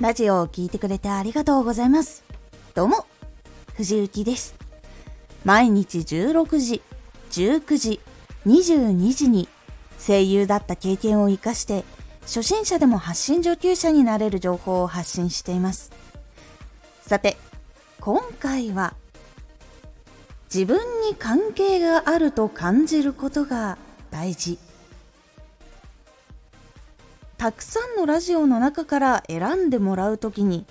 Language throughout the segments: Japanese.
ラジオを聴いてくれてありがとうございます。どうも、藤幸です。毎日16時、19時、22時に声優だった経験を活かして初心者でも発信上級者になれる情報を発信しています。さて、今回は自分に関係があると感じることが大事。たくさんのラジオの中から選んでもらうときに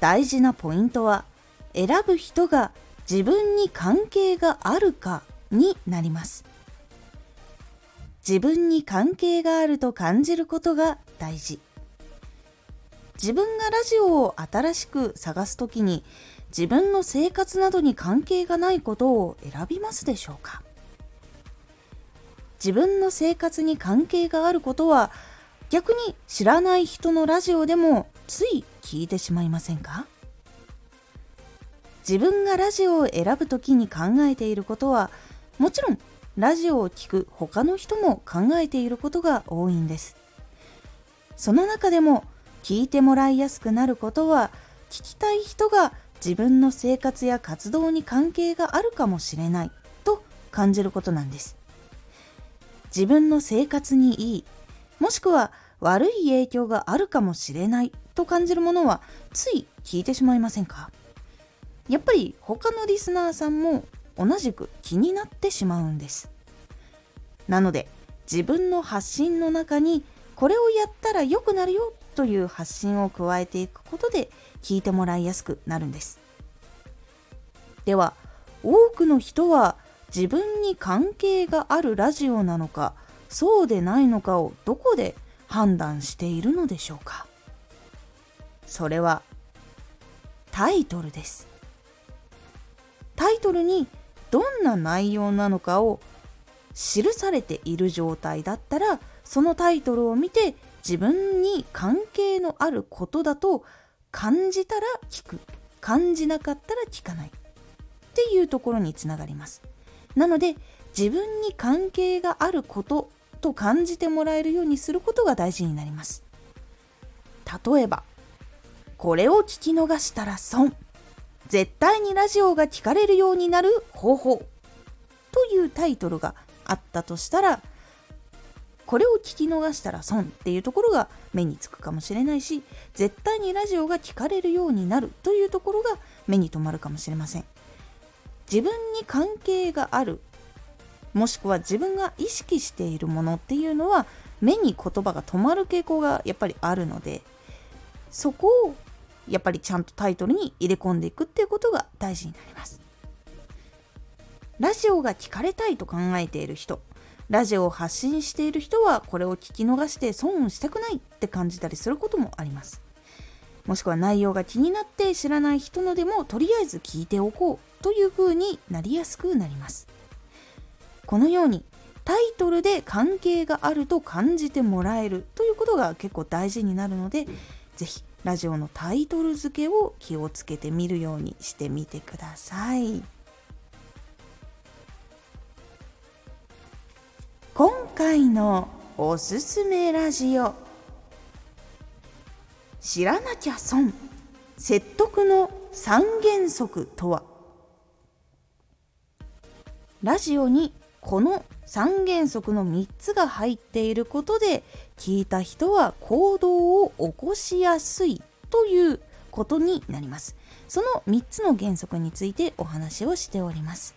大事なポイントは選ぶ人が自分に関係があるかになります。自分に関係があると感じることが大事。自分がラジオを新しく探すときに自分の生活などに関係がないことを選びますでしょうか自分の生活に関係があることは逆に知らない人のラジオでもつい聞いてしまいませんか？自分がラジオを選ぶ時に考えていることはもちろんラジオを聴く他の人も考えていることが多いんです。その中でも聞いてもらいやすくなることは聞きたい人が自分の生活や活動に関係があるかもしれないと感じることなんです。自分の生活にいいもしくは悪い影響があるかもしれないと感じるものはつい聞いてしまいませんか？やっぱり他のリスナーさんも同じく気になってしまうんです。なので自分の発信の中にこれをやったら良くなるよという発信を加えていくことで聞いてもらいやすくなるんです。では多くの人は自分に関係があるラジオなのかそうでないのかをどこで判断しているのでしょうか？それはタイトルです。タイトルにどんな内容なのかを記されている状態だったらそのタイトルを見て自分に関係のあることだと感じたら聞く感じなかったら聞かないっていうところにつながります。なので自分に関係があることと感じてもらえるようにすることが大事になります。例えばこれを聞き逃したら損。絶対にラジオが聞かれるようになる方法。というタイトルがあったとしたらこれを聞き逃したら損。っていうところが目につくかもしれないし絶対にラジオが聞かれるようになる。というところが目に留まるかもしれません。自分に関係がある。もしくは自分が意識しているものっていうのは目に言葉が止まる傾向がやっぱりあるのでそこをやっぱりちゃんとタイトルに入れ込んでいくっていうことが大事になります。ラジオが聞かれたいと考えている人ラジオを発信している人はこれを聞き逃して損をしたくないって感じたりすることもあります。もしくは内容が気になって知らない人のでもとりあえず聞いておこうという風になりやすくなります。このようにタイトルで関係があると感じてもらえるということが結構大事になるので是非ラジオのタイトル付けを気をつけてみるようにしてみてください。今回のおすすめラジオ。知らなきゃ損。説得の三原則とは。ラジオにこの三原則の3つが入っていることで聞いた人は行動を起こしやすいということになりますその3つの原則についてお話をしております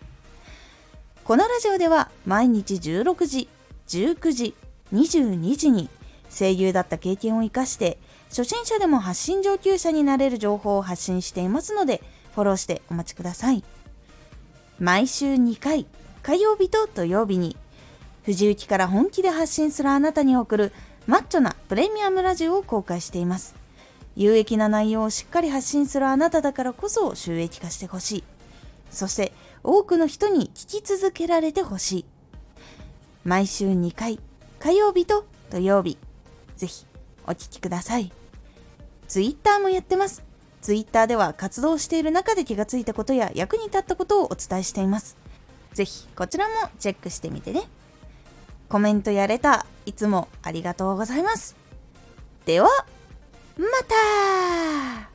このラジオでは毎日16時、19時、22時に声優だった経験を活かして初心者でも発信上級者になれる情報を発信していますのでフォローしてお待ちください。毎週2回、火曜日と土曜日に藤雪から本気で発信するあなたに送るマッチョなプレミアムラジオを公開しています。有益な内容をしっかり発信するあなただからこそ収益化してほしい。そして多くの人に聞き続けられてほしい。毎週2回、火曜日と土曜日、ぜひお聴きください。ツイッターもやってます。ツイッターでは活動している中で気がついたことや役に立ったことをお伝えしています。ぜひこちらもチェックしてみてね。コメントやれた、いつもありがとうございます。では、また